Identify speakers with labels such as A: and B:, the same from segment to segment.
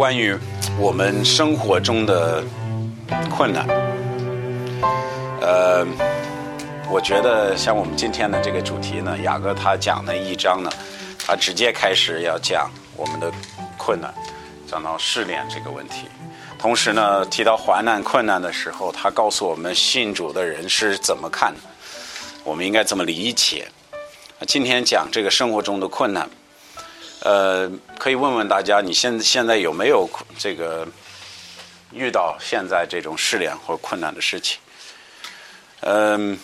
A: 关于我们生活中的困难。呃，我觉得像我们今天的这个主题呢，雅各他讲的一章呢，他直接开始要讲我们的困难，讲到试炼这个问题。同时呢，提到患难困难的时候，他告诉我们信主的人是怎么看的，我们应该怎么理解。今天讲这个生活中的困难。呃，可以问问大家，你现现在有没有这个遇到现在这种试炼或困难的事情？嗯，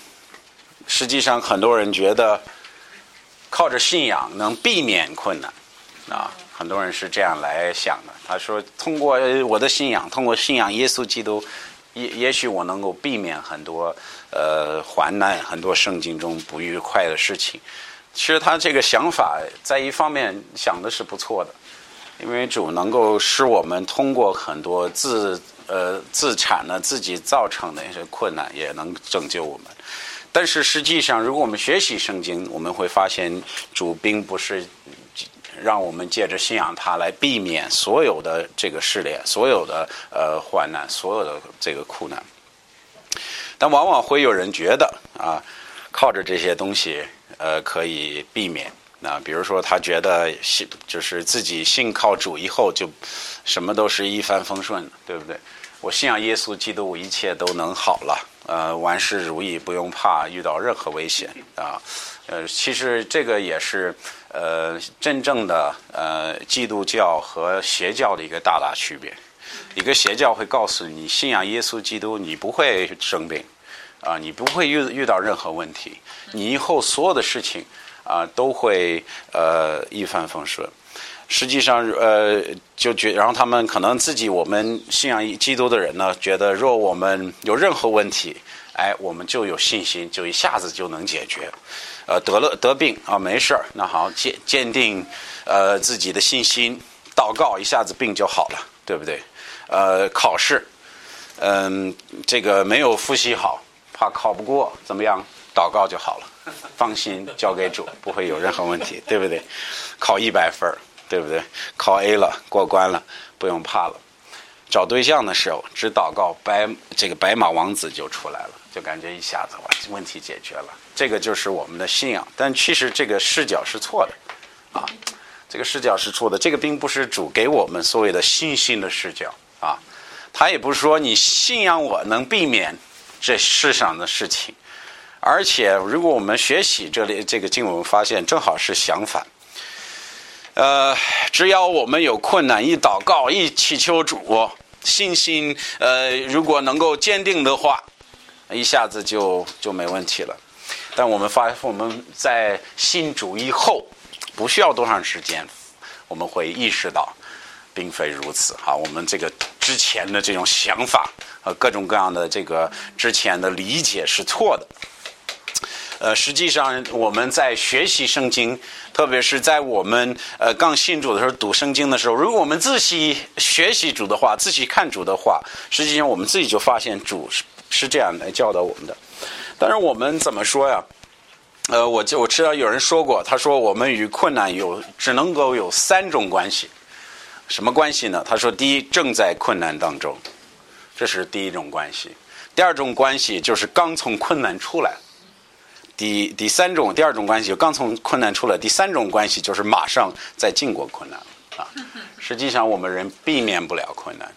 A: 实际上很多人觉得靠着信仰能避免困难啊，很多人是这样来想的。他说，通过我的信仰，通过信仰耶稣基督，也也许我能够避免很多呃患难，很多圣经中不愉快的事情。其实他这个想法在一方面想的是不错的，因为主能够使我们通过很多自呃自产的自己造成的一些困难，也能拯救我们。但是实际上，如果我们学习圣经，我们会发现主并不是让我们借着信仰他来避免所有的这个试炼、所有的呃患难、所有的这个苦难。但往往会有人觉得啊，靠着这些东西。呃，可以避免。那比如说，他觉得信就是自己信靠主以后，就什么都是一帆风顺，对不对？我信仰耶稣基督，一切都能好了，呃，万事如意，不用怕遇到任何危险啊。呃，其实这个也是呃真正的呃基督教和邪教的一个大大区别。一个邪教会告诉你，信仰耶稣基督，你不会生病。啊，你不会遇遇到任何问题，你以后所有的事情啊都会呃一帆风顺。实际上，呃，就觉，然后他们可能自己我们信仰基督的人呢，觉得若我们有任何问题，哎，我们就有信心，就一下子就能解决。呃，得了得病啊，没事儿，那好，坚坚定呃自己的信心，祷告，一下子病就好了，对不对？呃，考试，嗯，这个没有复习好。怕考不过怎么样？祷告就好了，放心交给主，不会有任何问题，对不对？考一百分对不对？考 A 了，过关了，不用怕了。找对象的时候，只祷告白这个白马王子就出来了，就感觉一下子哇，问题解决了。这个就是我们的信仰，但其实这个视角是错的，啊，这个视角是错的。这个并不是主给我们所谓的信心的视角啊，他也不是说你信仰我能避免。这世上的事情，而且如果我们学习这里这个经文，发现正好是相反。呃，只要我们有困难，一祷告，一祈求主，信心呃，如果能够坚定的话，一下子就就没问题了。但我们发我们在信主以后，不需要多长时间，我们会意识到。并非如此哈，我们这个之前的这种想法和各种各样的这个之前的理解是错的。呃，实际上我们在学习圣经，特别是在我们呃刚信主的时候读圣经的时候，如果我们仔细学习主的话，仔细看主的话，实际上我们自己就发现主是是这样来教导我们的。但是我们怎么说呀？呃，我就我知道有人说过，他说我们与困难有只能够有三种关系。什么关系呢？他说：第一，正在困难当中，这是第一种关系；第二种关系就是刚从困难出来；第第三种，第二种关系就刚从困难出来；第三种关系就是马上在经过困难啊。实际上，我们人避免不了困难，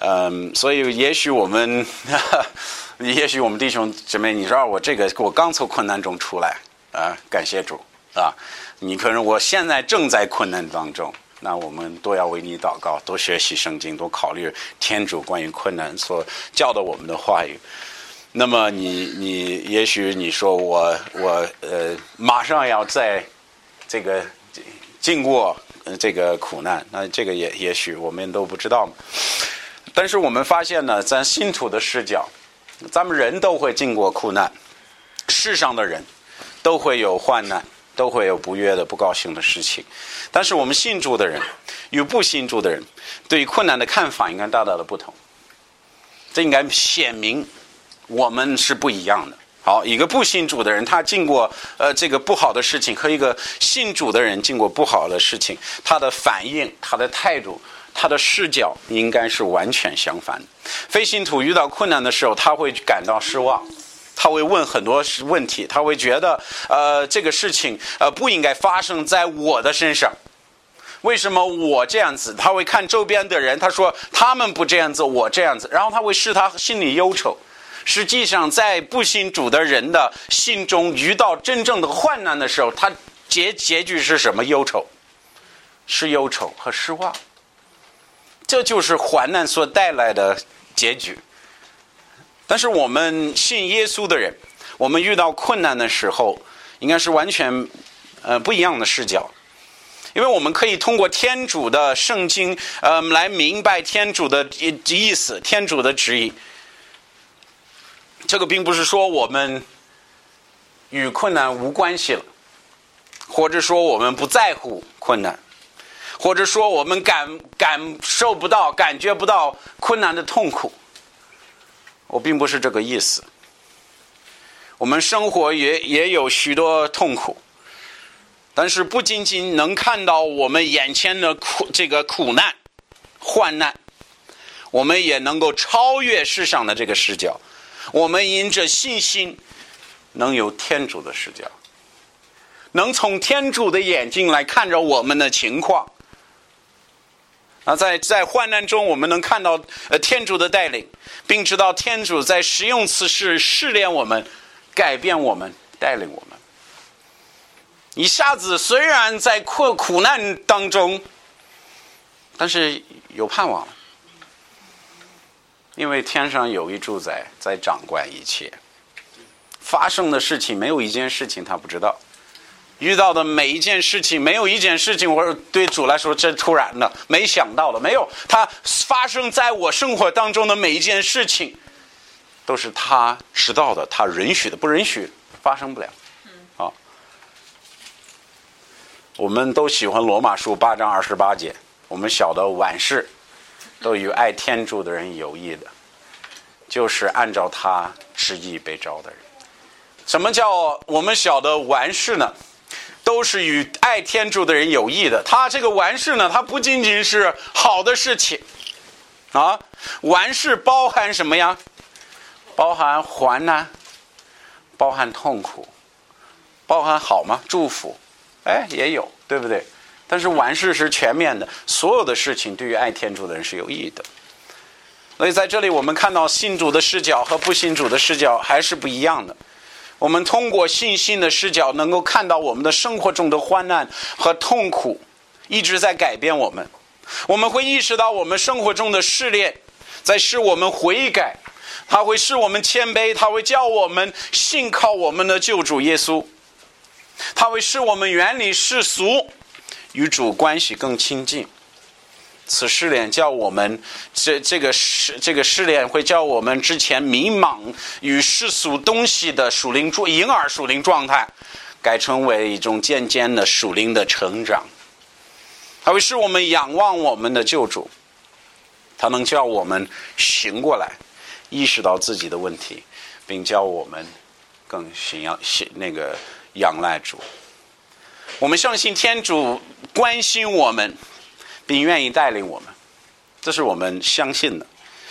A: 嗯，所以也许我们，也许我们弟兄姊妹，你知道我这个我刚从困难中出来啊，感谢主啊！你可能我现在正在困难当中。那我们都要为你祷告，多学习圣经，多考虑天主关于困难所教导我们的话语。那么你你也许你说我我呃马上要在这个经过这个苦难，那这个也也许我们都不知道。但是我们发现呢，咱信徒的视角，咱们人都会经过苦难，世上的人都会有患难。都会有不悦的、不高兴的事情，但是我们信主的人与不信主的人对于困难的看法应该大大的不同。这应该显明我们是不一样的。好，一个不信主的人，他经过呃这个不好的事情，和一个信主的人经过不好的事情，他的反应、他的态度他的视角应该是完全相反的。非信徒遇到困难的时候，他会感到失望，他会问很多问题，他会觉得，呃，这个事情呃不应该发生在我的身上。为什么我这样子？他会看周边的人，他说他们不这样子，我这样子，然后他会使他心里忧愁。实际上，在不信主的人的心中，遇到真正的患难的时候，他结结局是什么？忧愁，是忧愁和失望。这就是患难所带来的结局。但是我们信耶稣的人，我们遇到困难的时候，应该是完全呃不一样的视角。因为我们可以通过天主的圣经，呃，来明白天主的意意思，天主的旨意。这个并不是说我们与困难无关系了，或者说我们不在乎困难，或者说我们感感受不到、感觉不到困难的痛苦。我并不是这个意思。我们生活也也有许多痛苦。但是不仅仅能看到我们眼前的苦这个苦难、患难，我们也能够超越世上的这个视角。我们因着信心，能有天主的视角，能从天主的眼睛来看着我们的情况。啊，在在患难中，我们能看到呃天主的带领，并知道天主在使用此事试炼我们、改变我们、带领我们。一下子虽然在困苦难当中，但是有盼望了，因为天上有一主宰在掌管一切，发生的事情没有一件事情他不知道，遇到的每一件事情没有一件事情，我对主来说这突然的没想到的没有，他发生在我生活当中的每一件事情，都是他知道的，他允许的，不允许发生不了。我们都喜欢罗马书八章二十八节。我们晓得万事都与爱天主的人有益的，就是按照他旨意被招的人。什么叫我们晓得完事呢？都是与爱天主的人有益的。他这个完事呢，它不仅仅是好的事情啊，完事包含什么呀？包含患难，包含痛苦，包含好吗？祝福。哎，也有，对不对？但是完事是全面的，所有的事情对于爱天主的人是有益的。所以在这里，我们看到信主的视角和不信主的视角还是不一样的。我们通过信心的视角，能够看到我们的生活中的患难和痛苦一直在改变我们。我们会意识到我们生活中的试炼在使我们悔改，它会使我们谦卑，它会叫我们信靠我们的救主耶稣。它会使我们远离世俗，与主关系更亲近。此试炼叫我们这这个试这个试炼会叫我们之前迷茫与世俗东西的属灵状婴儿属灵状态，改成为一种渐渐的属灵的成长。它会使我们仰望我们的救主，它能叫我们醒过来，意识到自己的问题，并叫我们更信仰信那个。仰赖主，我们相信天主关心我们，并愿意带领我们，这是我们相信的。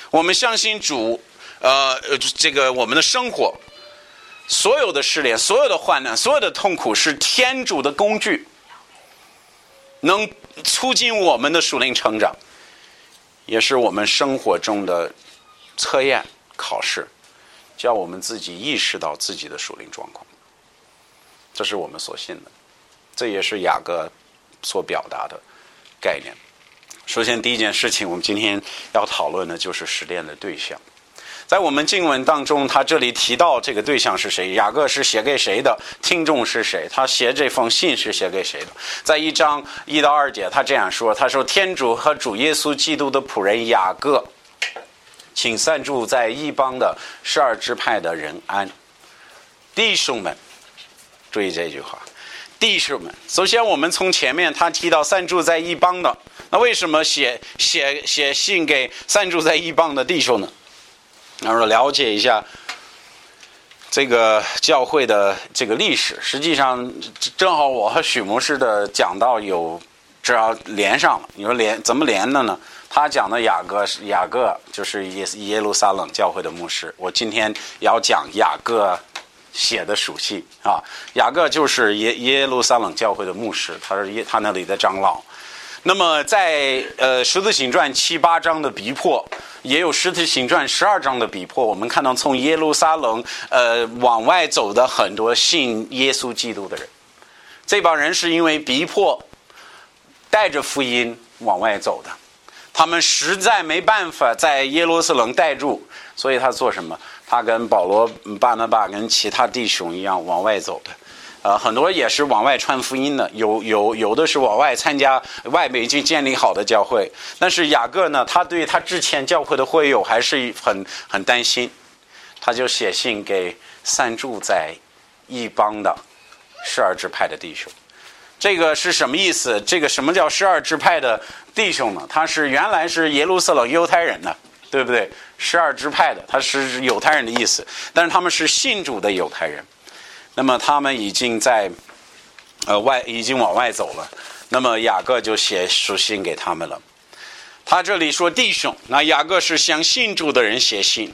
A: 我们相信主，呃，这个我们的生活，所有的试炼、所有的患难、所有的痛苦，是天主的工具，能促进我们的属灵成长，也是我们生活中的测验考试，叫我们自己意识到自己的属灵状况。这是我们所信的，这也是雅各所表达的概念。首先，第一件事情，我们今天要讨论的就是失恋的对象。在我们经文当中，他这里提到这个对象是谁？雅各是写给谁的？听众是谁？他写这封信是写给谁的？在一章一到二节，他这样说：“他说，天主和主耶稣基督的仆人雅各，请散住在异邦的十二支派的人安，弟兄们。”注意这句话，弟兄们。首先，我们从前面他提到散住在异邦的，那为什么写写写信给散住在异邦的弟兄呢？然后了解一下这个教会的这个历史。实际上，正好我和许牧师的讲道有只要连上了。你说连怎么连的呢？他讲的雅各是雅各，就是耶耶路撒冷教会的牧师。我今天要讲雅各写的属信啊，雅各就是耶耶路撒冷教会的牧师，他是耶他那里的长老。那么在呃十字行传七八章的逼迫，也有十字行传十二章的逼迫。我们看到从耶路撒冷呃往外走的很多信耶稣基督的人，这帮人是因为逼迫，带着福音往外走的。他们实在没办法在耶路撒冷待住，所以他做什么？他跟保罗、巴拿巴跟其他弟兄一样往外走的。呃，很多也是往外传福音的，有有有的是往外参加外面已经建立好的教会。但是雅各呢，他对他之前教会的会友还是很很担心，他就写信给散住在异邦的十二支派的弟兄。这个是什么意思？这个什么叫十二支派的弟兄呢？他是原来是耶路撒冷犹太人呢，对不对？十二支派的，他是犹太人的意思，但是他们是信主的犹太人。那么他们已经在呃外已经往外走了，那么雅各就写书信给他们了。他这里说弟兄，那雅各是向信主的人写信。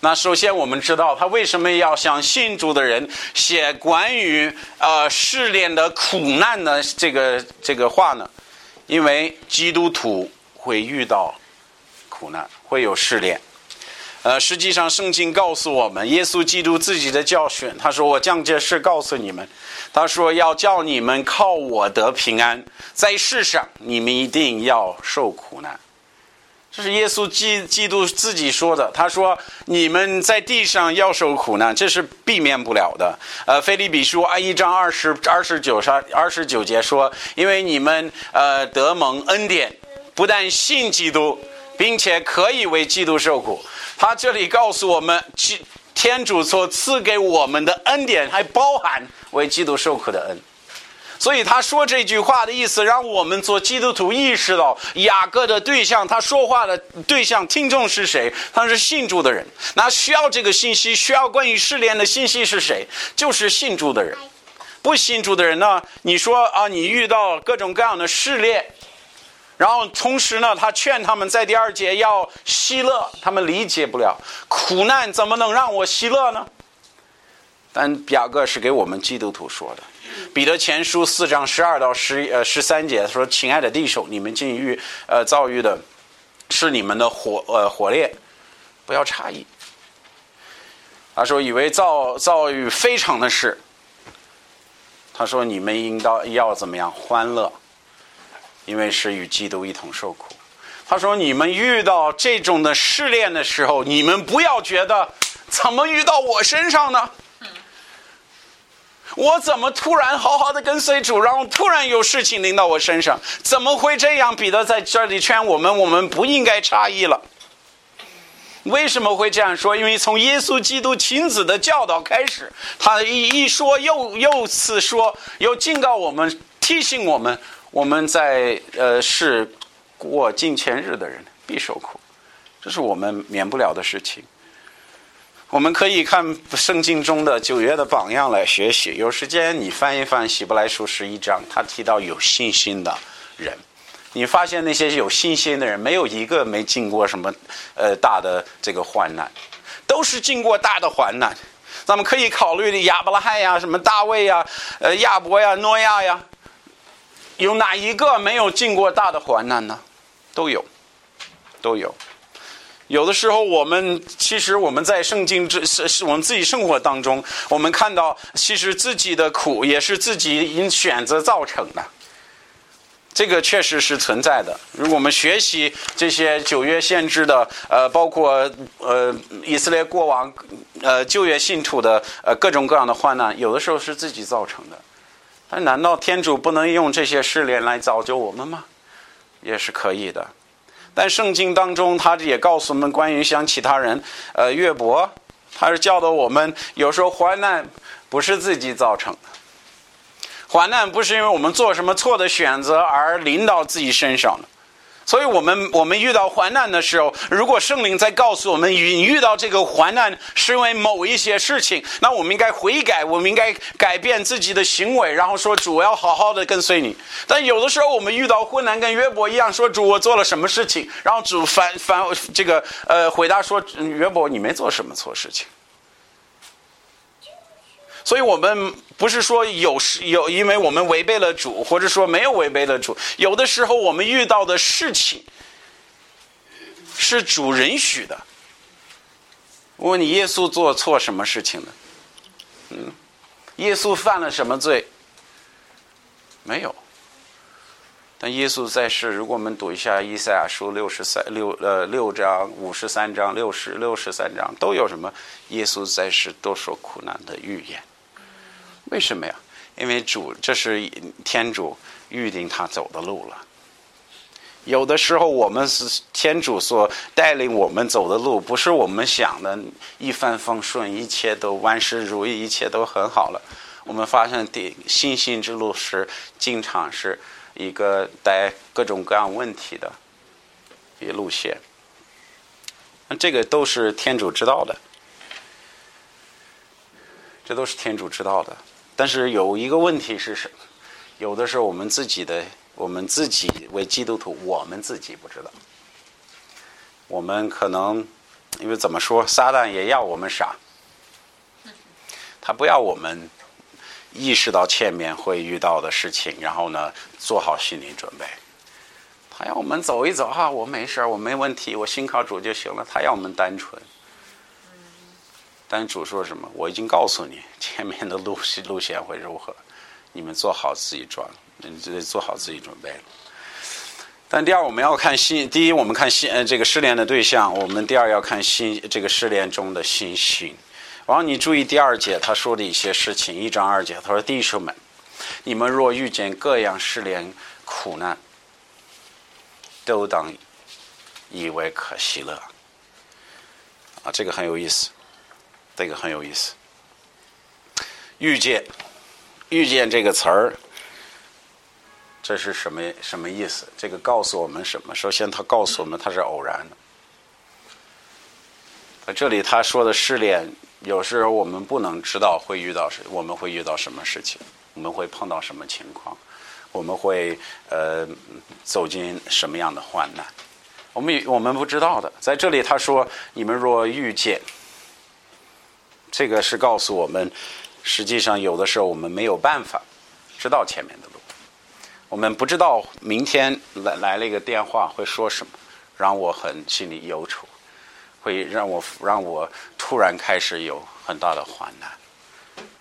A: 那首先我们知道他为什么要向信主的人写关于呃试炼的苦难的这个这个话呢？因为基督徒会遇到苦难，会有试炼。呃，实际上，圣经告诉我们，耶稣基督自己的教训，他说：“我将这事告诉你们。”他说：“要叫你们靠我得平安，在世上你们一定要受苦难。”这是耶稣基基督自己说的。他说：“你们在地上要受苦难，这是避免不了的。”呃，《腓立比书》一章二十二十九上二十九节说：“因为你们呃得蒙恩典，不但信基督，并且可以为基督受苦。”他这里告诉我们，天主所赐给我们的恩典还包含为基督受苦的恩，所以他说这句话的意思，让我们做基督徒意识到雅各的对象，他说话的对象听众是谁？他是信主的人。那需要这个信息，需要关于试炼的信息是谁？就是信主的人。不信主的人呢？你说啊，你遇到各种各样的试炼。然后同时呢，他劝他们在第二节要喜乐，他们理解不了苦难怎么能让我喜乐呢？但雅各是给我们基督徒说的，《彼得前书》四章十二到十呃十三节说：“亲爱的弟兄，你们境遇呃遭遇的是你们的火呃火炼，不要诧异。”他说：“以为遭遭遇非常的事。”他说：“你们应当要怎么样欢乐？”因为是与基督一同受苦，他说：“你们遇到这种的试炼的时候，你们不要觉得怎么遇到我身上呢？我怎么突然好好的跟随主，然后突然有事情临到我身上？怎么会这样？彼得在这里劝我们：我们不应该诧异了。为什么会这样说？因为从耶稣基督亲子的教导开始，他一一说又又次说，又警告我们，提醒我们。”我们在呃是过金钱日的人必受苦，这是我们免不了的事情。我们可以看圣经中的九月的榜样来学习。有时间你翻一翻希伯来书十一章，他提到有信心的人，你发现那些有信心的人没有一个没经过什么呃大的这个患难，都是经过大的患难。咱们可以考虑的亚伯拉罕呀，什么大卫呀，呃亚伯呀，诺亚呀。有哪一个没有经过大的患难呢？都有，都有。有的时候，我们其实我们在圣经之是是我们自己生活当中，我们看到其实自己的苦也是自己因选择造成的。这个确实是存在的。如果我们学习这些九月限制的，呃，包括呃以色列过往呃旧约信徒的呃各种各样的患难，有的时候是自己造成的。那难道天主不能用这些试炼来造就我们吗？也是可以的。但圣经当中，他也告诉我们关于像其他人，呃，乐伯，他是教导我们，有时候患难不是自己造成的，患难不是因为我们做什么错的选择而临到自己身上的。所以我们我们遇到患难的时候，如果圣灵在告诉我们，遇遇到这个患难是因为某一些事情，那我们应该悔改，我们应该改变自己的行为，然后说主我要好好的跟随你。但有的时候我们遇到困难，跟约伯一样，说主我做了什么事情，然后主反反这个呃回答说约伯你没做什么错事情。所以我们不是说有时有，因为我们违背了主，或者说没有违背了主。有的时候我们遇到的事情是主允许的。问你，耶稣做错什么事情呢？嗯，耶稣犯了什么罪？没有。但耶稣在世，如果我们读一下《以赛亚书》六十三六呃六章五十三章六十六十三章，都有什么？耶稣在世多受苦难的预言。为什么呀？因为主这是天主预定他走的路了。有的时候我们是天主所带领我们走的路，不是我们想的一帆风顺，一切都万事如意，一切都很好了。我们发现的信心之路是经常是一个带各种各样问题的一路线。那这个都是天主知道的，这都是天主知道的。但是有一个问题是什么？有的时候我们自己的，我们自己为基督徒，我们自己不知道。我们可能因为怎么说，撒旦也要我们傻，他不要我们意识到前面会遇到的事情，然后呢做好心理准备。他要我们走一走哈，我没事我没问题，我心靠主就行了。他要我们单纯。但主说什么？我已经告诉你，前面的路路线会如何，你们做好自己装，你得，做好自己准备。但第二，我们要看信。第一，我们看信，呃，这个失联的对象。我们第二要看信，这个失联中的信心。然后你注意第二节他说的一些事情，一章二节，他说：“弟兄们，你们若遇见各样失联苦难，都当以为可喜乐。”啊，这个很有意思。这个很有意思，“遇见”“遇见”这个词儿，这是什么什么意思？这个告诉我们什么？首先，他告诉我们它是偶然的。在这里，他说的试炼，有时候我们不能知道会遇到什，我们会遇到什么事情，我们会碰到什么情况，我们会呃走进什么样的患难，我们我们不知道的。在这里，他说：“你们若遇见。”这个是告诉我们，实际上有的时候我们没有办法知道前面的路，我们不知道明天来来了一个电话会说什么，让我很心里忧愁，会让我让我突然开始有很大的患难，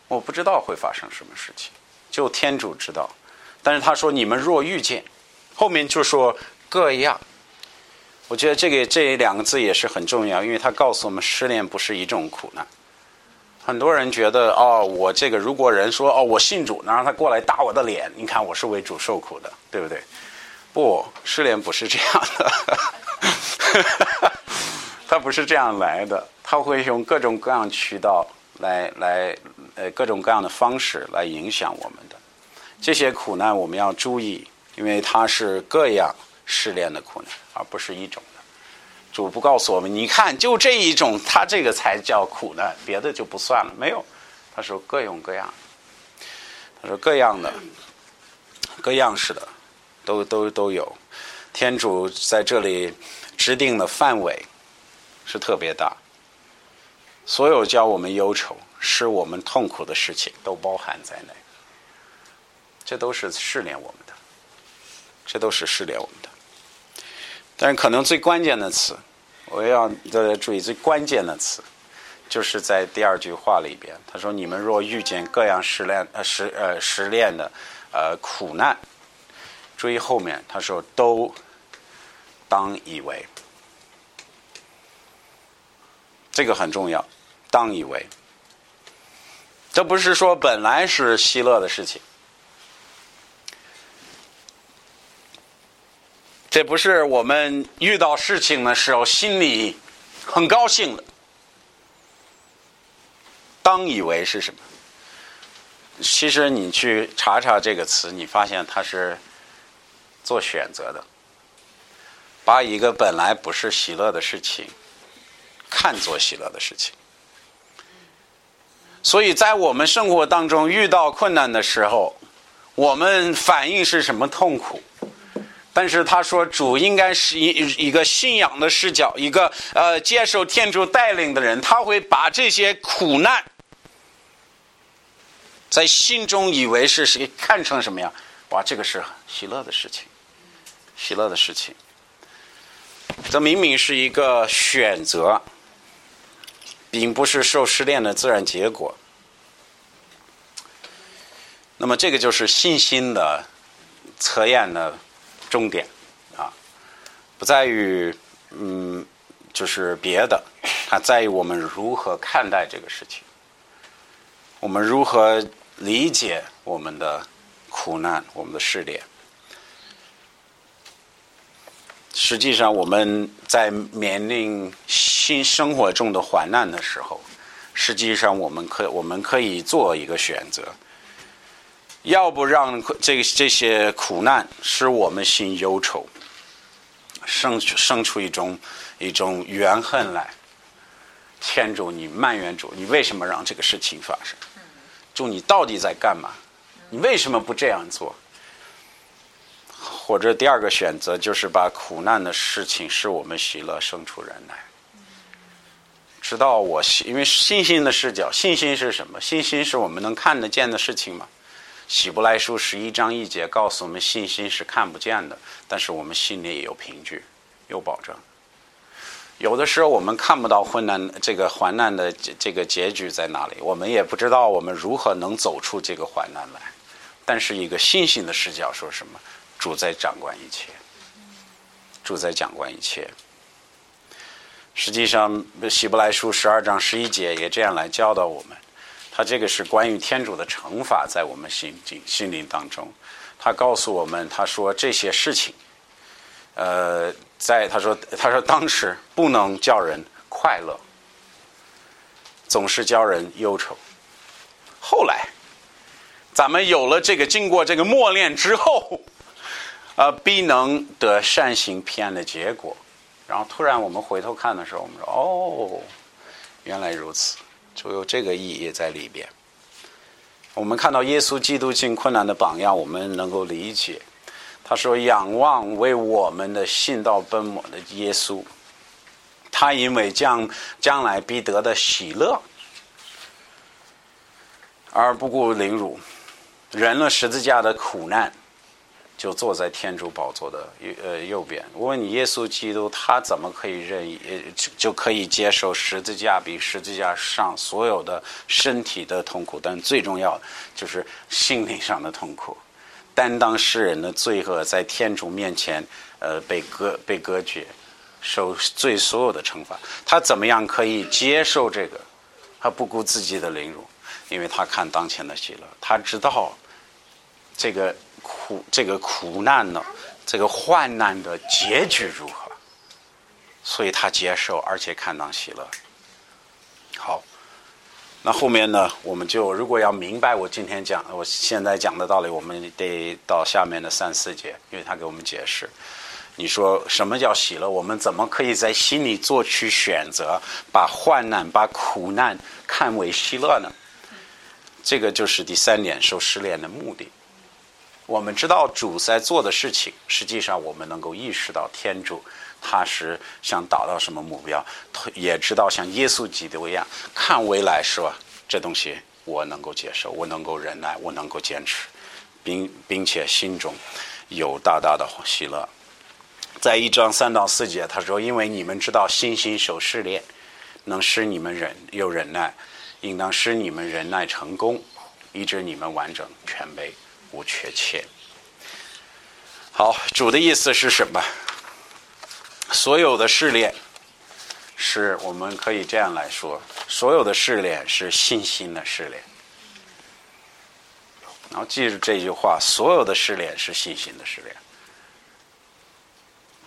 A: 我不知道会发生什么事情，就天主知道。但是他说你们若遇见，后面就说各样，我觉得这个这两个字也是很重要，因为他告诉我们失恋不是一种苦难。很多人觉得哦，我这个如果人说哦，我信主，能让他过来打我的脸，你看我是为主受苦的，对不对？不，失恋不是这样的，他不是这样来的，他会用各种各样渠道来来呃各种各样的方式来影响我们的。这些苦难我们要注意，因为它是各样失恋的苦难，而不是一种。主不告诉我们，你看，就这一种，他这个才叫苦难，别的就不算了。没有，他说各种各样，他说各样的、各样式的，都都都有。天主在这里制定的范围是特别大，所有教我们忧愁、使我们痛苦的事情都包含在内。这都是试炼我们的，这都是试炼我们的。但是可能最关键的词，我要大家注意最关键的词，就是在第二句话里边，他说：“你们若遇见各样失恋呃失呃失恋的呃苦难，注意后面他说都当以为，这个很重要，当以为，这不是说本来是希乐的事情。”这不是我们遇到事情的时候心里很高兴的，当以为是什么？其实你去查查这个词，你发现它是做选择的。把一个本来不是喜乐的事情，看作喜乐的事情。所以在我们生活当中遇到困难的时候，我们反应是什么痛苦？但是他说，主应该是一一个信仰的视角，一个呃接受天主带领的人，他会把这些苦难在心中以为是谁看成什么样？哇，这个是喜乐的事情，喜乐的事情。这明明是一个选择，并不是受失恋的自然结果。那么，这个就是信心的测验的终点啊，不在于嗯，就是别的，它在于我们如何看待这个事情，我们如何理解我们的苦难、我们的试炼。实际上，我们在面临新生活中的患难的时候，实际上我们可我们可以做一个选择：要不让这这些苦难使我们心忧愁，生生出一种一种怨恨来，牵住你埋怨主，你为什么让这个事情发生？主，你到底在干嘛？你为什么不这样做？或者第二个选择就是把苦难的事情使我们喜乐生出忍耐，直到我信，因为信心的视角，信心是什么？信心是我们能看得见的事情吗？希伯来书十一章一节告诉我们，信心是看不见的，但是我们心里也有凭据，有保证。有的时候我们看不到困难，这个患难的这个结局在哪里，我们也不知道我们如何能走出这个患难来。但是一个信心的视角说什么？主在掌管一切，主在掌管一切。实际上，《希伯来书》十二章十一节也这样来教导我们。他这个是关于天主的惩罚，在我们心心心灵当中。他告诉我们，他说这些事情，呃，在他说他说当时不能叫人快乐，总是叫人忧愁。后来，咱们有了这个经过这个磨练之后。呃，必能得善行偏的结果，然后突然我们回头看的时候，我们说：“哦，原来如此，就有这个意义在里边。”我们看到耶稣基督经困难的榜样，我们能够理解。他说：“仰望为我们的信道奔磨的耶稣，他因为将将来必得的喜乐，而不顾凌辱，忍了十字架的苦难。”就坐在天主宝座的右呃右边。我问你，耶稣基督他怎么可以任意呃就就可以接受十字架比十字架上所有的身体的痛苦，但最重要就是心灵上的痛苦，担当世人的罪恶，在天主面前呃被割被割绝，受罪所有的惩罚。他怎么样可以接受这个？他不顾自己的凌辱，因为他看当前的喜乐，他知道这个。苦这个苦难呢，这个患难的结局如何？所以他接受，而且看当喜乐。好，那后面呢，我们就如果要明白我今天讲，我现在讲的道理，我们得到下面的三四节，因为他给我们解释。你说什么叫喜乐？我们怎么可以在心里做出选择，把患难、把苦难看为喜乐呢？这个就是第三点，受失恋的目的。我们知道主在做的事情，实际上我们能够意识到天主他是想达到什么目标，也知道像耶稣基督一样看未来是吧？这东西我能够接受，我能够忍耐，我能够坚持，并并且心中有大大的喜乐。在一章三到四节，他说：“因为你们知道，信心受试炼，能使你们忍有忍耐，应当使你们忍耐成功，以致你们完整全备。”无缺欠。好，主的意思是什么？所有的试炼，是我们可以这样来说：所有的试炼是信心的试炼。然后记住这句话：所有的试炼是信心的试炼。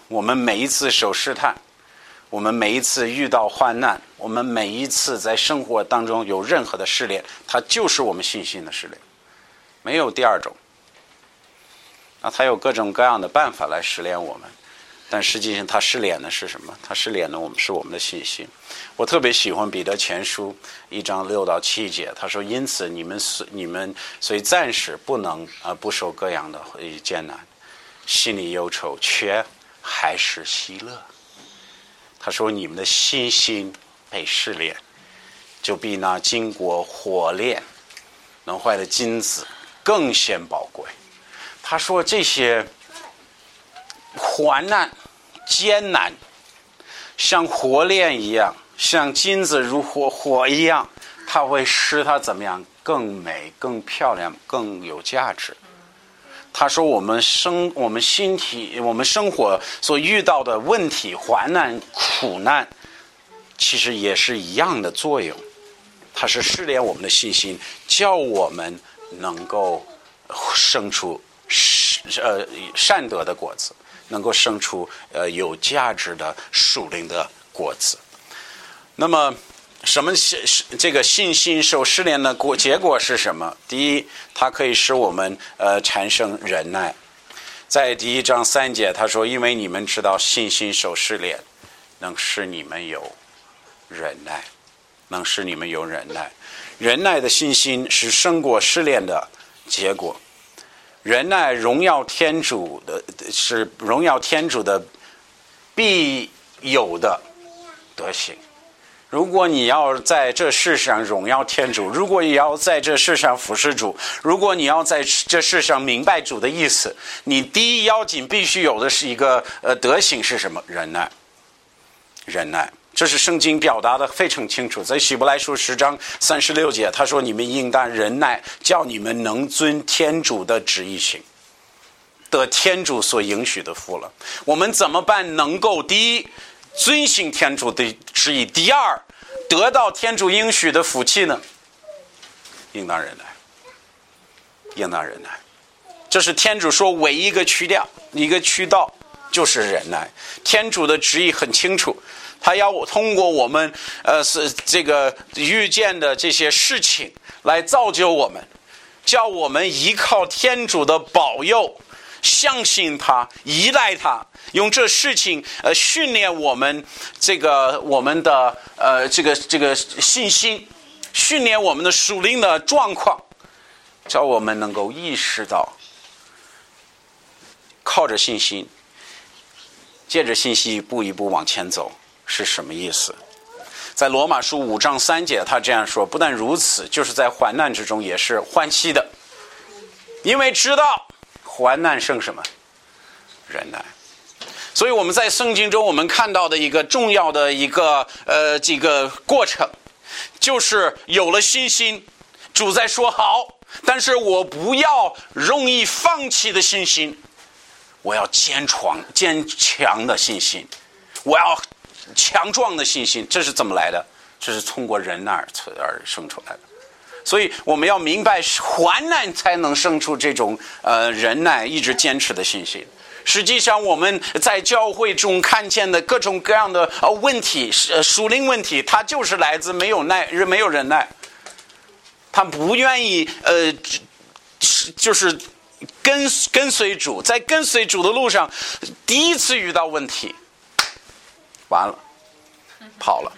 A: 我们每一次受试探，我们每一次遇到患难，我们每一次在生活当中有任何的试炼，它就是我们信心的试炼。没有第二种，那他有各种各样的办法来试炼我们，但实际上他失联的是什么？他失联的我们是我们的信心。我特别喜欢彼得前书一章六到七节，他说：“因此你们虽你们所以暂时不能啊不受各样的艰难，心里忧愁，却还是喜乐。”他说：“你们的信心被试炼，就比那经过火炼能坏的金子更显宝贵。”他说：“这些患难。”艰难，像火炼一样，像金子如火火一样，它会使它怎么样？更美、更漂亮、更有价值。他说：“我们生我们身体，我们生活所遇到的问题、患难、苦难，其实也是一样的作用。它是试炼我们的信心，叫我们能够生出呃善德的果子。”能够生出呃有价值的属灵的果子。那么，什么是这个信心受试炼的果结果是什么？第一，它可以使我们呃产生忍耐。在第一章三节，他说：“因为你们知道信心受试炼，能使你们有忍耐，能使你们有忍耐。忍耐的信心是胜过试炼的结果。”忍耐荣耀天主的，是荣耀天主的必有的德行。如果你要在这世上荣耀天主，如果你要在这世上服侍主，如果你要在这世上明白主的意思，你第一要紧必须有的是一个呃德行是什么？忍耐，忍耐。这是圣经表达的非常清楚，在希伯来书十章三十六节，他说：“你们应当忍耐，叫你们能遵天主的旨意行，得天主所应许的福了。”我们怎么办？能够第一遵行天主的旨意，第二得到天主应许的福气呢？应当忍耐，应当忍耐。这是天主说唯一一个渠道，一个渠道就是忍耐。天主的旨意很清楚。他要通过我们，呃，是这个遇见的这些事情来造就我们，叫我们依靠天主的保佑，相信他，依赖他，用这事情呃训练我们这个我们的呃这个这个信心，训练我们的属灵的状况，叫我们能够意识到，靠着信心，借着信息一步一步往前走。是什么意思？在罗马书五章三节，他这样说：不但如此，就是在患难之中也是欢喜的，因为知道患难胜什么忍耐。所以我们在圣经中，我们看到的一个重要的一个呃这个过程，就是有了信心，主在说好，但是我不要容易放弃的信心，我要坚闯坚强的信心，我要。强壮的信心，这是怎么来的？这是通过人那儿而生出来的。所以我们要明白，患难才能生出这种呃忍耐、一直坚持的信心。实际上，我们在教会中看见的各种各样的呃问题，呃属灵问题，它就是来自没有耐、没有忍耐。他不愿意呃，就是跟跟随主，在跟随主的路上，第一次遇到问题。完了，跑了。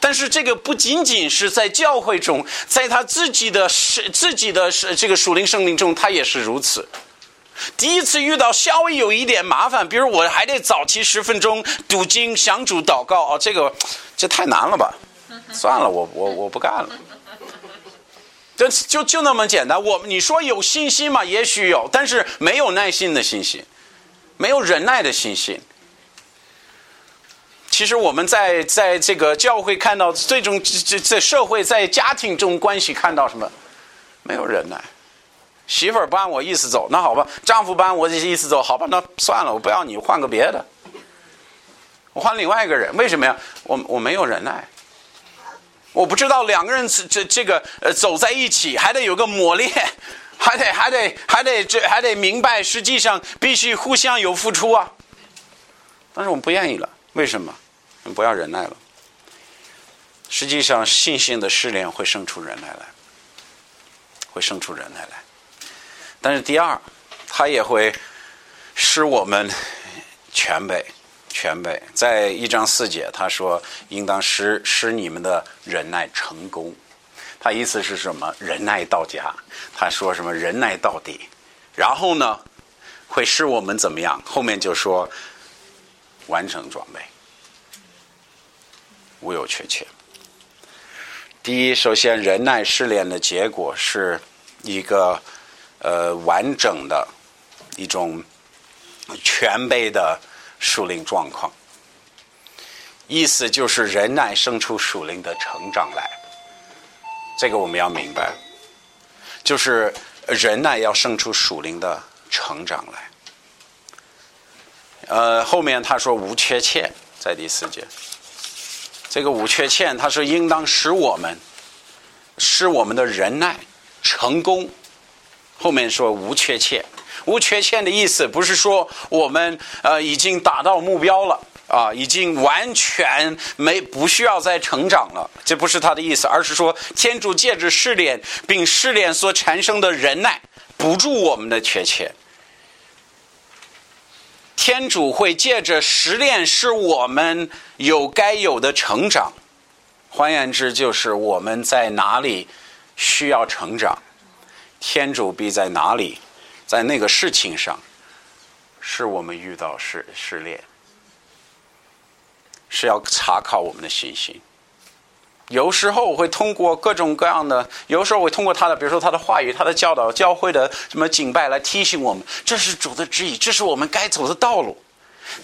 A: 但是这个不仅仅是在教会中，在他自己的是自己的是这个属灵生命中，他也是如此。第一次遇到稍微有一点麻烦，比如我还得早期十分钟读经、想主、祷告啊，这个这太难了吧？算了，我我我不干了。就就就那么简单。我你说有信心吗？也许有，但是没有耐心的信心，没有忍耐的信心。其实我们在在这个教会看到这种这这社会在家庭中关系看到什么？没有忍耐，媳妇儿不按我意思走，那好吧；丈夫不按我的意思走，好吧，那算了，我不要你，换个别的，我换另外一个人。为什么呀？我我没有忍耐，我不知道两个人这这个呃走在一起还得有个磨练，还得还得还得这还得明白，实际上必须互相有付出啊。但是我们不愿意了。为什么？不要忍耐了。实际上，信心的试炼会生出忍耐来，会生出忍耐来。但是第二，它也会使我们全备，全备。在一章四节，他说：“应当使使你们的忍耐成功。”他意思是什么？忍耐到家。他说什么？忍耐到底。然后呢，会使我们怎么样？后面就说完成装备，无有缺欠。第一，首先，忍耐试炼的结果是一个呃完整的一种全备的属灵状况。意思就是忍耐生出属灵的成长来。这个我们要明白，就是忍耐要生出属灵的成长来。呃，后面他说无缺欠，在第四节。这个无缺欠，他说应当使我们，使我们的忍耐成功。后面说无缺欠，无缺欠的意思不是说我们呃已经达到目标了啊，已经完全没不需要再成长了，这不是他的意思，而是说天主借着试炼，并试炼所产生的忍耐，补助我们的缺欠。天主会借着失恋，是我们有该有的成长，换言之，就是我们在哪里需要成长，天主必在哪里，在那个事情上，是我们遇到试试炼，是要查考我们的信心。有时候我会通过各种各样的，有时候会通过他的，比如说他的话语、他的教导、教会的什么敬拜来提醒我们，这是主的旨意，这是我们该走的道路。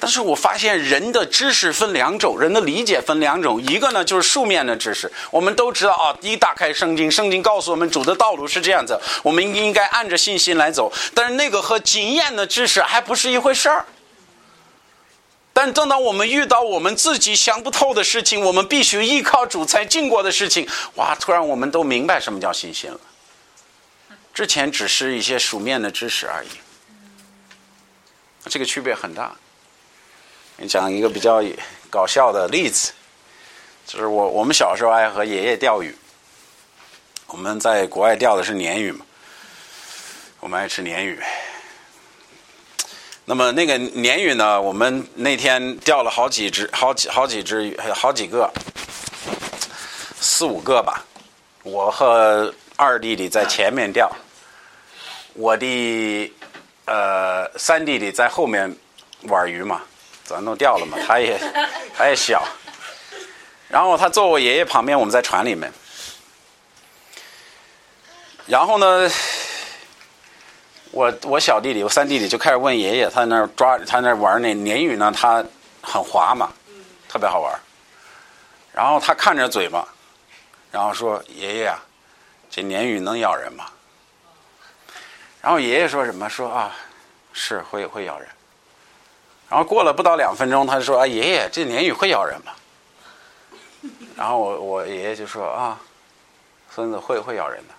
A: 但是我发现人的知识分两种，人的理解分两种，一个呢就是书面的知识，我们都知道啊，一打开圣经，圣经告诉我们主的道路是这样子，我们应该按着信心来走。但是那个和经验的知识还不是一回事儿。但等到我们遇到我们自己想不透的事情，我们必须依靠主才经过的事情，哇！突然我们都明白什么叫信心了。之前只是一些书面的知识而已，这个区别很大。你讲一个比较搞笑的例子，就是我我们小时候爱和爷爷钓鱼，我们在国外钓的是鲶鱼嘛，我们爱吃鲶鱼。那么那个鲶鱼呢？我们那天钓了好几只，好几好几只，好几个，四五个吧。我和二弟弟在前面钓，我的呃三弟弟在后面玩鱼嘛，咱都钓了嘛，他也他也小。然后他坐我爷爷旁边，我们在船里面。然后呢？我我小弟弟，我三弟弟就开始问爷爷，他在那儿抓，他那儿玩那鲶鱼呢，他很滑嘛，特别好玩。然后他看着嘴巴，然后说：“爷爷啊，这鲶鱼能咬人吗？”然后爷爷说什么？说啊，是会会咬人。然后过了不到两分钟，他就说：“啊，爷爷，这鲶鱼会咬人吗？” 然后我我爷爷就说：“啊，孙子会会咬人的。”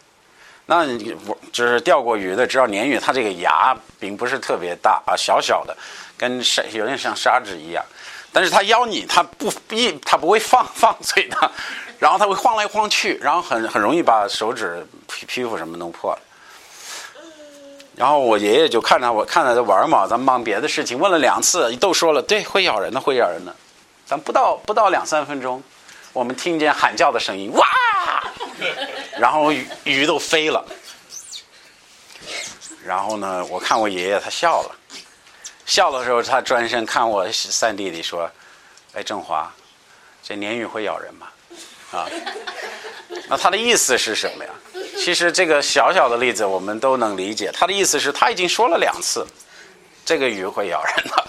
A: 那我就是钓过鱼的，知道鲶鱼它这个牙并不是特别大啊，小小的，跟沙有点像砂纸一样。但是它咬你，它不一，它不会放放嘴的，然后它会晃来晃去，然后很很容易把手指皮皮肤什么弄破了。然后我爷爷就看着我看着在玩嘛，咱忙别的事情，问了两次都说了，对，会咬人的，会咬人的。咱不到不到两三分钟，我们听见喊叫的声音，哇！然后鱼都飞了，然后呢？我看我爷爷他笑了，笑的时候他转身看我三弟弟说：“哎，振华，这鲶鱼会咬人吗？”啊，那他的意思是什么呀？其实这个小小的例子我们都能理解，他的意思是他已经说了两次，这个鱼会咬人的，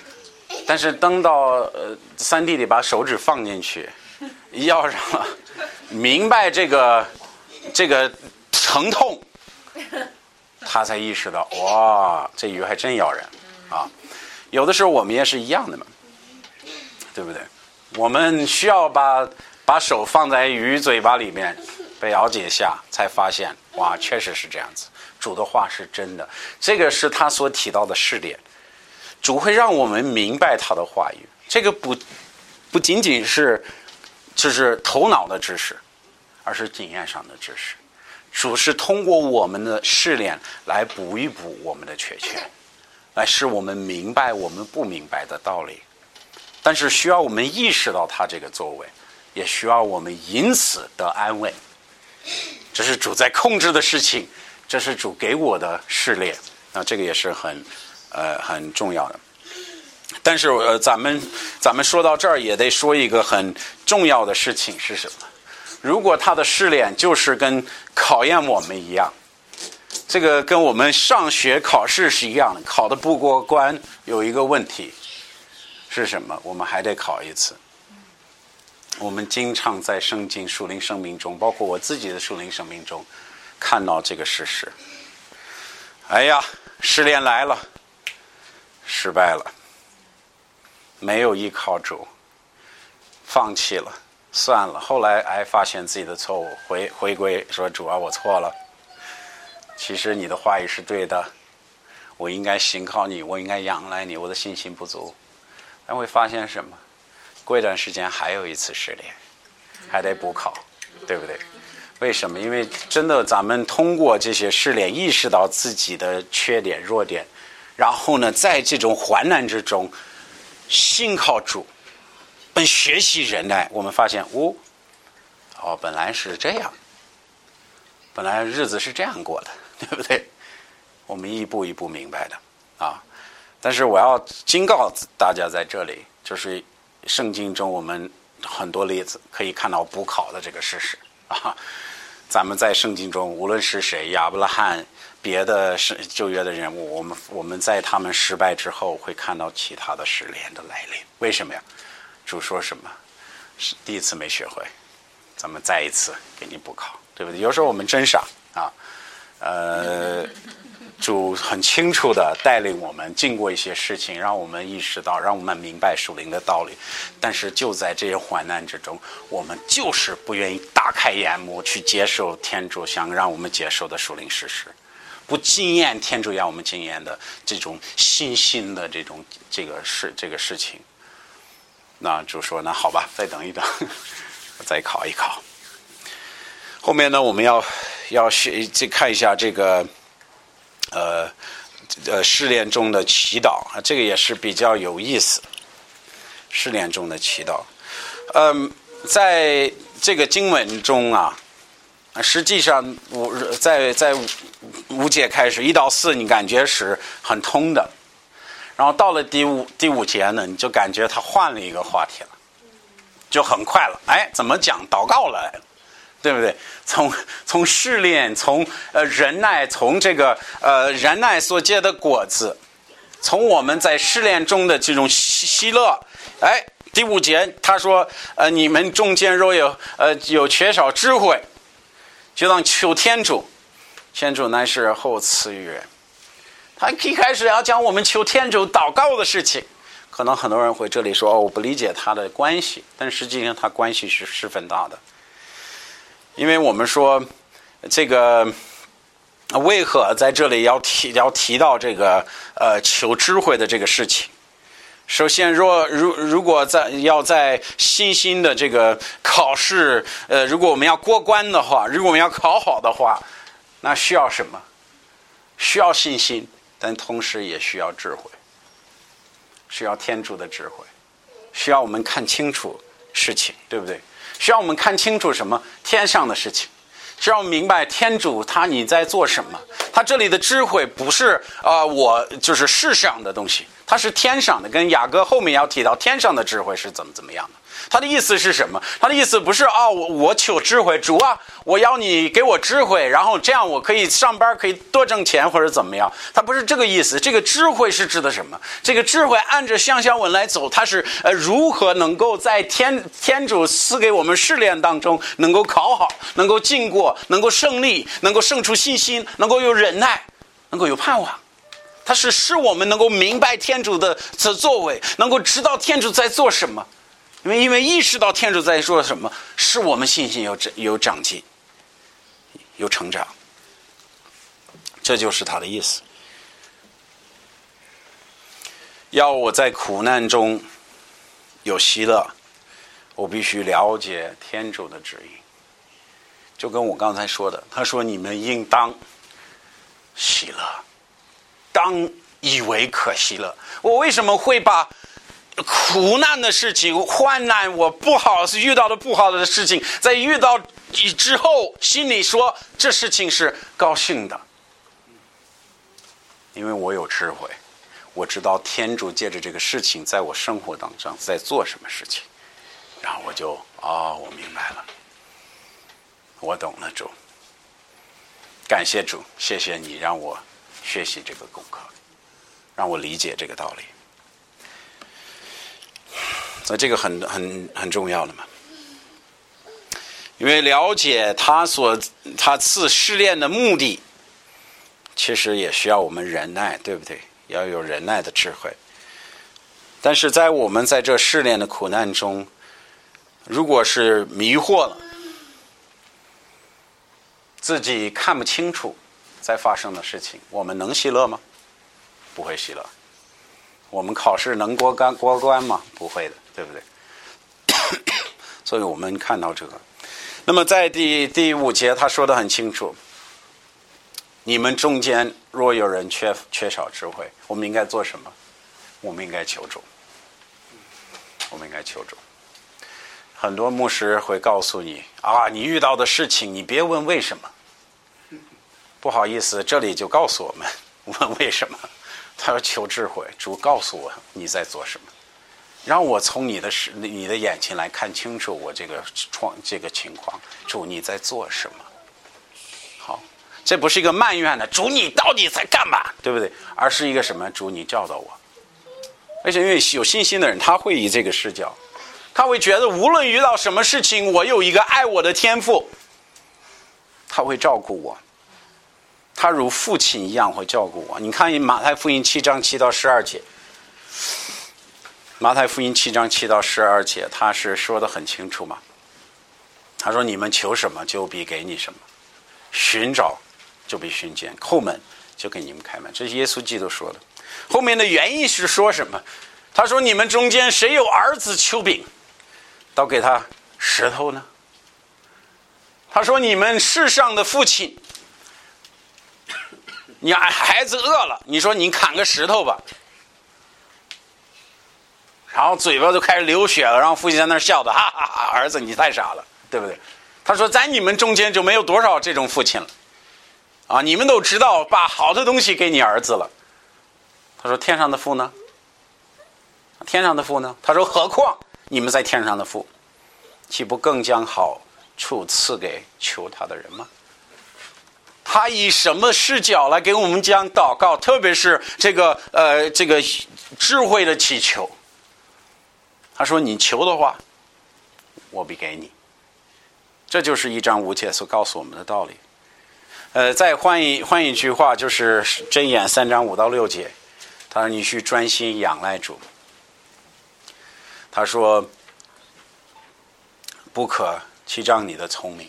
A: 但是等到呃三弟弟把手指放进去，咬上了。明白这个这个疼痛，他才意识到哇，这鱼还真咬人啊！有的时候我们也是一样的嘛，对不对？我们需要把把手放在鱼嘴巴里面，被咬几下，才发现哇，确实是这样子。主的话是真的，这个是他所提到的试点。主会让我们明白他的话语，这个不不仅仅是。就是头脑的知识，而是经验上的知识。主是通过我们的试炼来补一补我们的缺陷，来使我们明白我们不明白的道理。但是需要我们意识到他这个作为，也需要我们因此得安慰。这是主在控制的事情，这是主给我的试炼。那这个也是很呃很重要的。但是呃，咱们咱们说到这儿也得说一个很重要的事情是什么？如果他的试炼就是跟考验我们一样，这个跟我们上学考试是一样的，考的不过关有一个问题。是什么？我们还得考一次。我们经常在圣经属灵生命中，包括我自己的属灵生命中，看到这个事实。哎呀，失恋来了，失败了，没有依靠主，放弃了，算了。后来哎，发现自己的错误，回回归说主啊，我错了。其实你的话语是对的，我应该信靠你，我应该仰赖你，我的信心不足。但会发现什么？过一段时间还有一次失恋，还得补考，对不对？为什么？因为真的，咱们通过这些试炼，意识到自己的缺点、弱点，然后呢，在这种患难之中，信靠主，本学习忍耐，我们发现，哦，哦，本来是这样，本来日子是这样过的，对不对？我们一步一步明白的，啊。但是我要警告大家，在这里就是圣经中我们很多例子可以看到补考的这个事实啊。咱们在圣经中，无论是谁，亚伯拉罕、别的是旧约的人物，我们我们在他们失败之后，会看到其他的失联的来临。为什么呀？主说什么？是第一次没学会，咱们再一次给你补考，对不对？有时候我们真傻啊，呃。主很清楚的带领我们经过一些事情，让我们意识到，让我们明白属灵的道理。但是就在这些患难之中，我们就是不愿意打开眼目去接受天主想让我们接受的属灵事实，不经验天主让我们经验的这种信心的这种这个事这个事情。那就说：“那好吧，再等一等，再考一考。”后面呢，我们要要学再看一下这个。呃，呃，试炼中的祈祷啊，这个也是比较有意思。试炼中的祈祷，嗯，在这个经文中啊，实际上五在在五节开始一到四，你感觉是很通的，然后到了第五第五节呢，你就感觉他换了一个话题了，就很快了。哎，怎么讲祷告来了？对不对？从从试炼，从呃忍耐，从这个呃忍耐所结的果子，从我们在试炼中的这种喜喜乐。哎，第五节他说：呃，你们中间若有呃有缺少智慧，就当求天主，天主乃是后赐予人。他一开始要讲我们求天主祷告的事情，可能很多人会这里说哦，我不理解他的关系，但实际上他关系是十分大的。因为我们说，这个为何在这里要提要提到这个呃求智慧的这个事情？首先，若如如果在要在信心的这个考试，呃，如果我们要过关的话，如果我们要考好的话，那需要什么？需要信心，但同时也需要智慧，需要天主的智慧，需要我们看清楚事情，对不对？需要我们看清楚什么天上的事情，需要明白天主他你在做什么。他这里的智慧不是啊，我就是世上的东西，它是天上的。跟雅各后面要提到天上的智慧是怎么怎么样的。他的意思是什么？他的意思不是啊，我我求智慧，主啊，我要你给我智慧，然后这样我可以上班，可以多挣钱或者怎么样？他不是这个意思。这个智慧是指的什么？这个智慧按着相相文来走，它是呃如何能够在天天主赐给我们试炼当中能够考好，能够经过，能够胜利，能够胜出信心，能够有忍耐，能够有盼望。它是使我们能够明白天主的的作为，能够知道天主在做什么。因为因为意识到天主在做什么，是我们信心有有长进，有成长，这就是他的意思。要我在苦难中有喜乐，我必须了解天主的旨意。就跟我刚才说的，他说你们应当喜乐，当以为可惜了？我为什么会把苦难的事情、患难我不好遇到的不好的事情，在遇到之后，心里说这事情是高兴的？因为我有智慧，我知道天主借着这个事情在我生活当中在做什么事情，然后我就啊，我明白了，我懂了，主，感谢主，谢谢你让我学习这个功课，让我理解这个道理，所以这个很很很重要的嘛，因为了解他所他赐试炼的目的。其实也需要我们忍耐，对不对？要有忍耐的智慧。但是在我们在这试炼的苦难中，如果是迷惑了，自己看不清楚在发生的事情，我们能喜乐吗？不会喜乐。我们考试能过关过关吗？不会的，对不对？所以我们看到这个。那么在第第五节，他说的很清楚。你们中间若有人缺缺少智慧，我们应该做什么？我们应该求助。我们应该求助。很多牧师会告诉你啊，你遇到的事情，你别问为什么。不好意思，这里就告诉我们 问为什么。他要求智慧，主告诉我你在做什么，让我从你的视你的眼睛来看清楚我这个创这个情况。主你在做什么？好这不是一个埋怨的主，你到底在干嘛？对不对？而是一个什么主？你教导我。而且因为有信心的人，他会以这个视角，他会觉得无论遇到什么事情，我有一个爱我的天赋，他会照顾我，他如父亲一样会照顾我。你看马太福音七章七到十二节，马太福音七章七到十二节，他是说的很清楚嘛。他说：“你们求什么，就必给你什么；寻找。”就必寻见，叩门就给你们开门。这是耶稣基督说的。后面的原因是说什么？他说：“你们中间谁有儿子求饼，倒给他石头呢？”他说：“你们世上的父亲，你孩子饿了，你说你砍个石头吧，然后嘴巴就开始流血了，让父亲在那笑的，哈哈哈！儿子你太傻了，对不对？”他说：“在你们中间就没有多少这种父亲了。”啊！你们都知道把好的东西给你儿子了。他说：“天上的父呢？天上的父呢？”他说：“何况你们在天上的父，岂不更将好处赐给求他的人吗？”他以什么视角来给我们讲祷告？特别是这个呃，这个智慧的祈求。他说：“你求的话，我必给你。”这就是一章五节所告诉我们的道理。呃，再换一换一句话，就是真言三章五到六节，他说：“你去专心仰赖主。”他说：“不可欺诈你的聪明。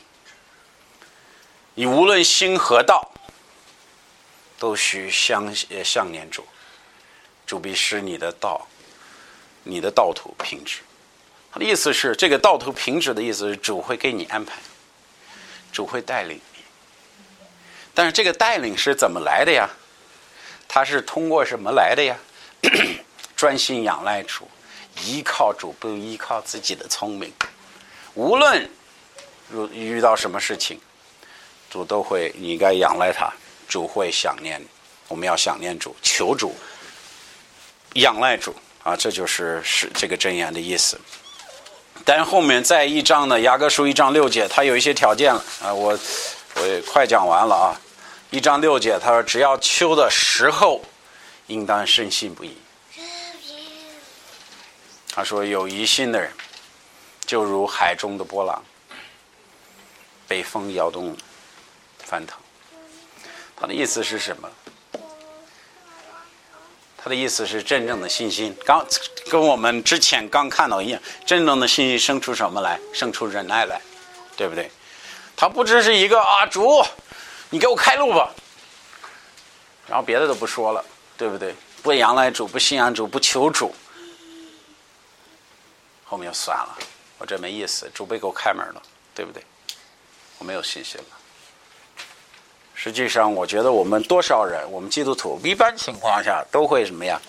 A: 你无论心何道，都需相相念主，主必使你的道，你的道途平直。”他的意思是，这个道途平直的意思是，主会给你安排，主会带领你。但是这个带领是怎么来的呀？他是通过什么来的呀？专心仰赖主，依靠主，不依靠自己的聪明。无论遇遇到什么事情，主都会，你应该仰赖他，主会想念。我们要想念主，求主，仰赖主啊！这就是是这个箴言的意思。但是后面再一章呢，雅各书一章六节，他有一些条件了啊，我我也快讲完了啊。一章六节，他说：“只要秋的时候，应当深信不疑。”他说：“有疑心的人，就如海中的波浪，被风摇动，翻腾。”他的意思是什么？他的意思是真正的信心，刚跟我们之前刚看到一样，真正的信心生出什么来？生出忍耐来，对不对？他不只是一个啊，主。你给我开路吧，然后别的都不说了，对不对？不仰赖主，不信仰主，不求主，后面就算了，我这没意思。主被给我开门了，对不对？我没有信心了。实际上，我觉得我们多少人，我们基督徒一般情况下都会什么呀？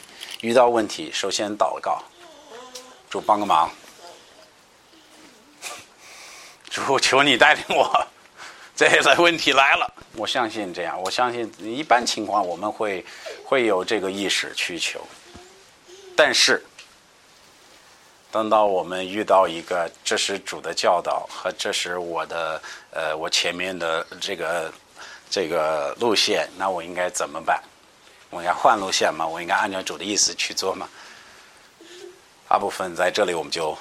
A: 遇到问题，首先祷告，主帮个忙，主求你带领我。这类问题来了，我相信这样，我相信一般情况我们会会有这个意识需求，但是等到我们遇到一个这是主的教导和这是我的呃我前面的这个这个路线，那我应该怎么办？我应该换路线吗？我应该按照主的意思去做吗？大部分在这里我们就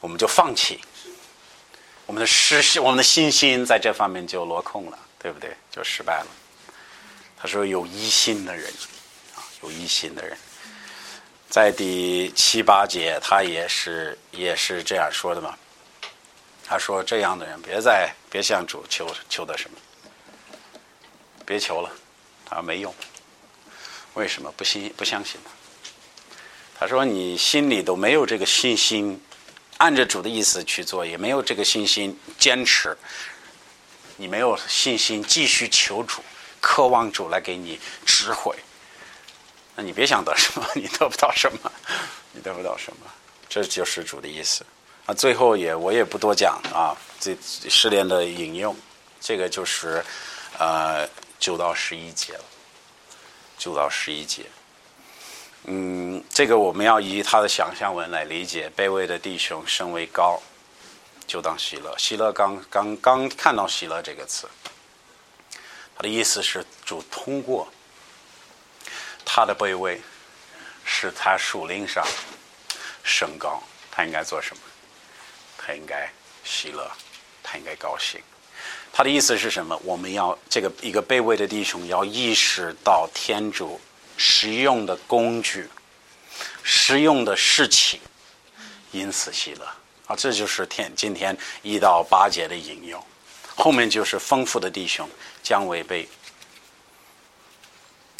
A: 我们就放弃。我们的失，我们的信心在这方面就落空了，对不对？就失败了。他说：“有一心的人，啊，有一心的人，在第七八节，他也是也是这样说的嘛。他说：这样的人，别再别向主求求的什么，别求了，他说没用。为什么不信不相信呢？他说：你心里都没有这个信心。”按着主的意思去做，也没有这个信心坚持。你没有信心继续求主，渴望主来给你智慧。那你别想得什么，你得不到什么，你得不到什么。这就是主的意思。啊，最后也我也不多讲啊。这失恋的引用，这个就是呃九到十一节了，九到十一节。嗯，这个我们要以他的想象文来理解。卑微的弟兄升为高，就当喜乐。喜乐刚刚刚看到喜乐这个词，他的意思是主通过他的卑微，使他属灵上升高。他应该做什么？他应该喜乐，他应该高兴。他的意思是什么？我们要这个一个卑微的弟兄要意识到天主。实用的工具，实用的事情，因此喜乐啊！这就是天今天一到八节的引用，后面就是丰富的弟兄将违背。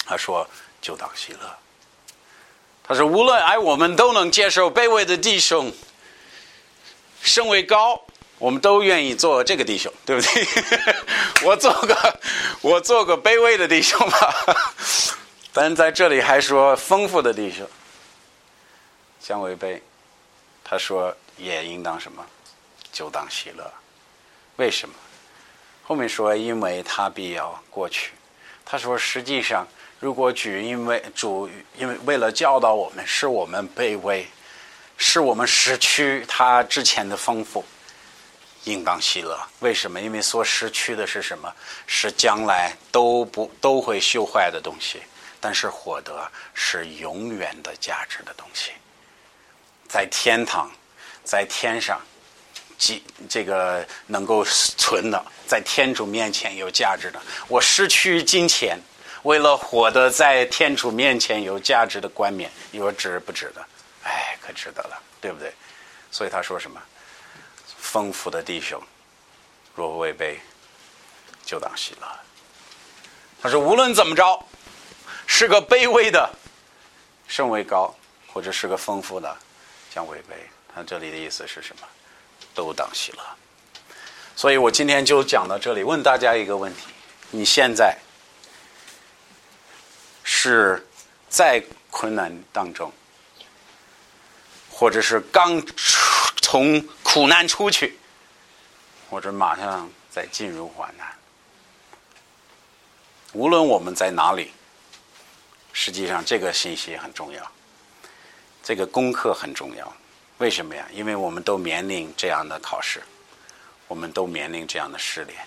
A: 他说：“就当喜乐。”他说：“无论哎，我们都能接受卑微的弟兄身为高，我们都愿意做这个弟兄，对不对？我做个我做个卑微的弟兄吧。”但在这里还说丰富的弟兄将违背，他说也应当什么，就当喜乐。为什么？后面说因为他必要过去。他说实际上，如果主因为主因为为了教导我们，是我们卑微，是我们失去他之前的丰富，应当喜乐。为什么？因为所失去的是什么？是将来都不都会锈坏的东西。但是获得是永远的价值的东西，在天堂，在天上，这这个能够存的，在天主面前有价值的。我失去金钱，为了获得在天主面前有价值的冠冕，你说值不值得？哎，可值得了，对不对？所以他说什么？丰富的弟兄，若违背，就当喜乐。他说无论怎么着。是个卑微的，甚为高，或者是个丰富的，将违背。他这里的意思是什么？都当喜乐。所以我今天就讲到这里，问大家一个问题：你现在是在困难当中，或者是刚从苦难出去，或者马上在进入患难？无论我们在哪里。实际上，这个信息很重要，这个功课很重要。为什么呀？因为我们都面临这样的考试，我们都面临这样的试炼，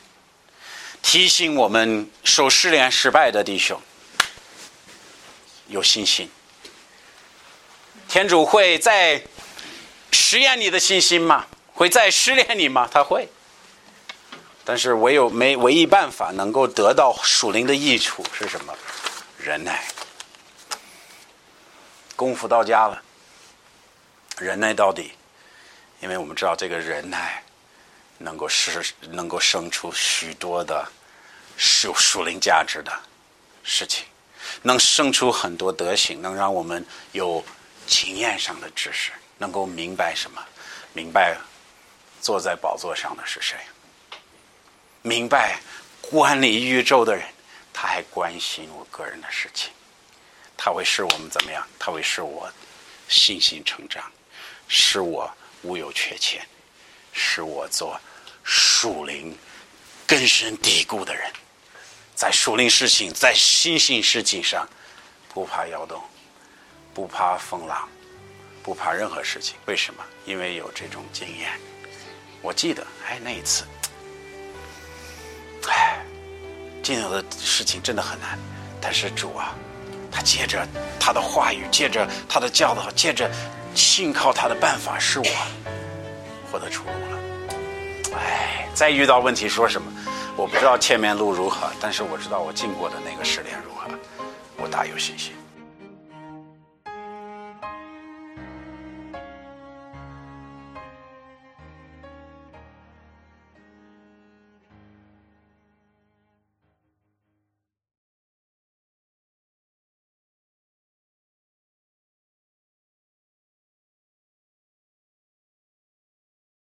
A: 提醒我们受试炼失败的弟兄有信心。天主会在实验你的信心吗？会再失恋你吗？他会。但是唯有没唯一办法能够得到属灵的益处是什么？忍耐。功夫到家了，忍耐到底，因为我们知道这个忍耐能够使能够生出许多的属属灵价值的事情，能生出很多德行，能让我们有经验上的知识，能够明白什么？明白坐在宝座上的是谁？明白管理宇宙的人他还关心我个人的事情，他会使我们怎么样？他会使我信心成长，使我无有缺欠，使我做属灵根深蒂固的人，在属灵事情、在信心事情上不怕摇动，不怕风浪，不怕任何事情。为什么？因为有这种经验。我记得，哎，那一次，哎，今后的事情真的很难。但是主啊，他借着他的话语，借着他的教导，借着信靠他的办法，使我获得出路了。哎，再遇到问题说什么？我不知道前面路如何，但是我知道我经过的那个试炼如何，我大有信心。